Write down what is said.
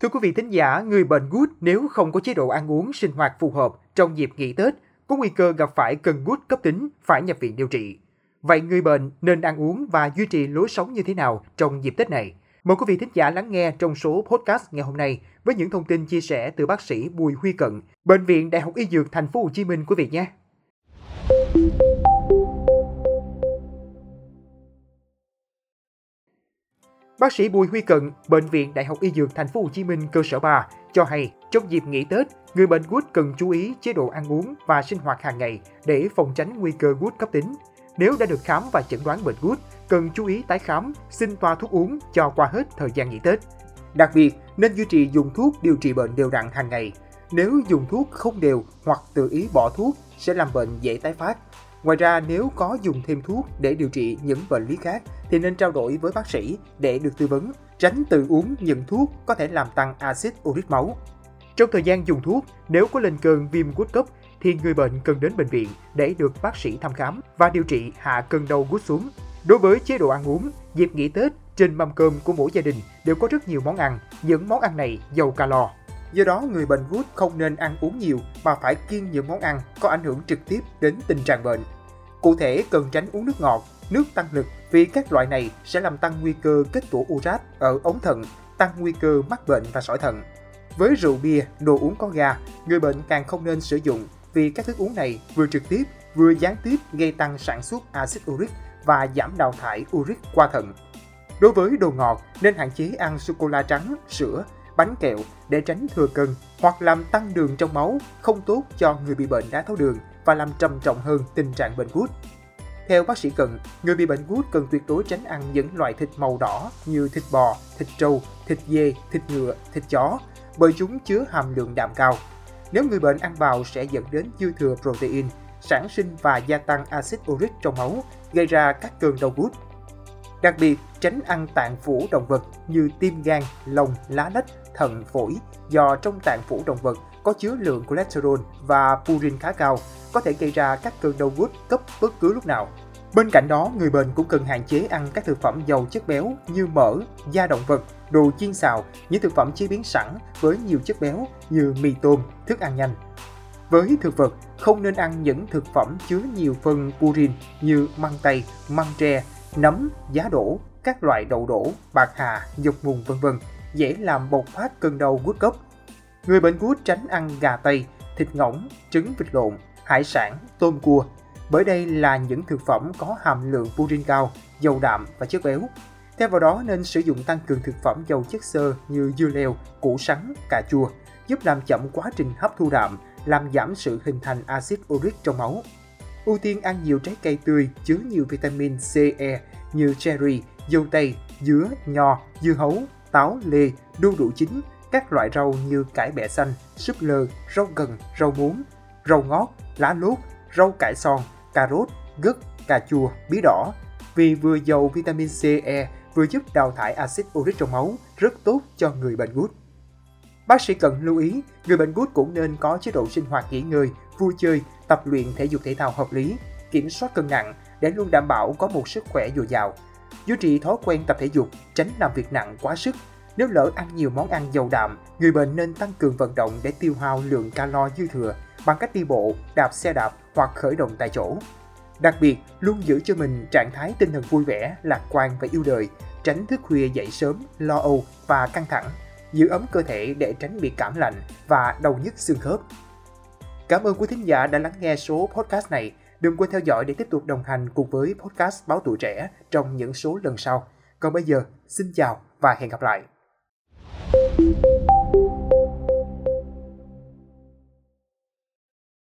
Thưa quý vị thính giả, người bệnh gút nếu không có chế độ ăn uống sinh hoạt phù hợp trong dịp nghỉ Tết, có nguy cơ gặp phải cơn gút cấp tính phải nhập viện điều trị. Vậy người bệnh nên ăn uống và duy trì lối sống như thế nào trong dịp Tết này? Mời quý vị thính giả lắng nghe trong số podcast ngày hôm nay với những thông tin chia sẻ từ bác sĩ Bùi Huy Cận, Bệnh viện Đại học Y Dược Thành phố Hồ Chí Minh quý vị nhé. Bác sĩ Bùi Huy Cận, Bệnh viện Đại học Y Dược Thành phố Hồ Chí Minh cơ sở 3 cho hay trong dịp nghỉ Tết, người bệnh gút cần chú ý chế độ ăn uống và sinh hoạt hàng ngày để phòng tránh nguy cơ gút cấp tính. Nếu đã được khám và chẩn đoán bệnh gút, cần chú ý tái khám, xin toa thuốc uống cho qua hết thời gian nghỉ Tết. Đặc biệt, nên duy trì dùng thuốc điều trị bệnh đều đặn hàng ngày. Nếu dùng thuốc không đều hoặc tự ý bỏ thuốc sẽ làm bệnh dễ tái phát. Ngoài ra, nếu có dùng thêm thuốc để điều trị những bệnh lý khác thì nên trao đổi với bác sĩ để được tư vấn, tránh tự uống những thuốc có thể làm tăng axit uric máu. Trong thời gian dùng thuốc, nếu có lên cơn viêm gút cấp thì người bệnh cần đến bệnh viện để được bác sĩ thăm khám và điều trị hạ cơn đau gút xuống. Đối với chế độ ăn uống, dịp nghỉ Tết, trên mâm cơm của mỗi gia đình đều có rất nhiều món ăn, những món ăn này giàu calo. Do đó, người bệnh gút không nên ăn uống nhiều mà phải kiêng những món ăn có ảnh hưởng trực tiếp đến tình trạng bệnh. Cụ thể, cần tránh uống nước ngọt, nước tăng lực vì các loại này sẽ làm tăng nguy cơ kết tủa urat ở ống thận, tăng nguy cơ mắc bệnh và sỏi thận. Với rượu bia, đồ uống có ga, người bệnh càng không nên sử dụng vì các thức uống này vừa trực tiếp vừa gián tiếp gây tăng sản xuất axit uric và giảm đào thải uric qua thận. Đối với đồ ngọt, nên hạn chế ăn sô-cô-la trắng, sữa, bánh kẹo để tránh thừa cân hoặc làm tăng đường trong máu, không tốt cho người bị bệnh đái tháo đường và làm trầm trọng hơn tình trạng bệnh gút. Theo bác sĩ Cận, người bị bệnh gút cần tuyệt đối tránh ăn những loại thịt màu đỏ như thịt bò, thịt trâu, thịt dê, thịt ngựa, thịt chó, bởi chúng chứa hàm lượng đạm cao. Nếu người bệnh ăn vào sẽ dẫn đến dư thừa protein, sản sinh và gia tăng axit uric trong máu, gây ra các cơn đau gút. Đặc biệt, tránh ăn tạng phủ động vật như tim gan, lòng, lá lách, thận, phổi, do trong tạng phủ động vật có chứa lượng cholesterol và purin khá cao, có thể gây ra các cơn đau gút cấp bất cứ lúc nào. Bên cạnh đó, người bệnh cũng cần hạn chế ăn các thực phẩm giàu chất béo như mỡ, da động vật, đồ chiên xào, những thực phẩm chế biến sẵn với nhiều chất béo như mì tôm, thức ăn nhanh. Với thực vật, không nên ăn những thực phẩm chứa nhiều phân purin như măng tây, măng tre, nấm, giá đỗ, các loại đậu đổ, bạc hà, dọc mùng vân vân, dễ làm bộc phát cơn đau gút cấp. Người bệnh gút tránh ăn gà tây, thịt ngỗng, trứng vịt lộn, hải sản, tôm cua, bởi đây là những thực phẩm có hàm lượng purin cao, dầu đạm và chất béo. Theo vào đó nên sử dụng tăng cường thực phẩm giàu chất xơ như dưa leo, củ sắn, cà chua, giúp làm chậm quá trình hấp thu đạm, làm giảm sự hình thành axit uric trong máu. Ưu tiên ăn nhiều trái cây tươi chứa nhiều vitamin C, E như cherry, dâu tây, dứa, nho, dưa hấu, táo, lê, đu đủ chín, các loại rau như cải bẹ xanh, súp lơ, rau cần, rau muống, rau ngót, lá lốt, rau cải son, cà rốt, gấc, cà chua, bí đỏ vì vừa giàu vitamin C, E vừa giúp đào thải axit uric trong máu, rất tốt cho người bệnh gút. Bác sĩ cần lưu ý, người bệnh gút cũng nên có chế độ sinh hoạt nghỉ ngơi, vui chơi, tập luyện thể dục thể thao hợp lý, kiểm soát cân nặng để luôn đảm bảo có một sức khỏe dồi dào. Duy trì thói quen tập thể dục, tránh làm việc nặng quá sức. Nếu lỡ ăn nhiều món ăn giàu đạm, người bệnh nên tăng cường vận động để tiêu hao lượng calo dư thừa bằng cách đi bộ, đạp xe đạp hoặc khởi động tại chỗ. Đặc biệt, luôn giữ cho mình trạng thái tinh thần vui vẻ, lạc quan và yêu đời, tránh thức khuya dậy sớm, lo âu và căng thẳng, giữ ấm cơ thể để tránh bị cảm lạnh và đau nhức xương khớp. Cảm ơn quý thính giả đã lắng nghe số podcast này. Đừng quên theo dõi để tiếp tục đồng hành cùng với podcast Báo Tuổi Trẻ trong những số lần sau. Còn bây giờ, xin chào và hẹn gặp lại.